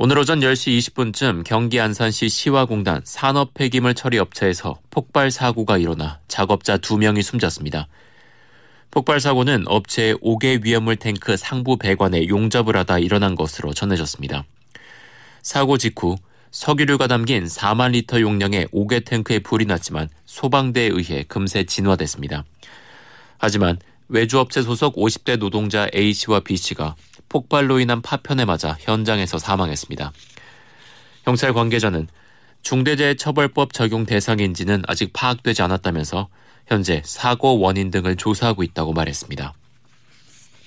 오늘 오전 10시 20분쯤 경기 안산시 시화공단 산업 폐기물 처리 업체에서 폭발 사고가 일어나 작업자 2명이 숨졌습니다. 폭발 사고는 업체의 5개 위험물 탱크 상부 배관에 용접을 하다 일어난 것으로 전해졌습니다. 사고 직후 석유류가 담긴 4만 리터 용량의 5개 탱크에 불이 났지만 소방대에 의해 금세 진화됐습니다. 하지만 외주업체 소속 50대 노동자 A씨와 B씨가 폭발로 인한 파편에 맞아 현장에서 사망했습니다. 경찰 관계자는 중대재해처벌법 적용 대상인지는 아직 파악되지 않았다면서 현재 사고 원인 등을 조사하고 있다고 말했습니다.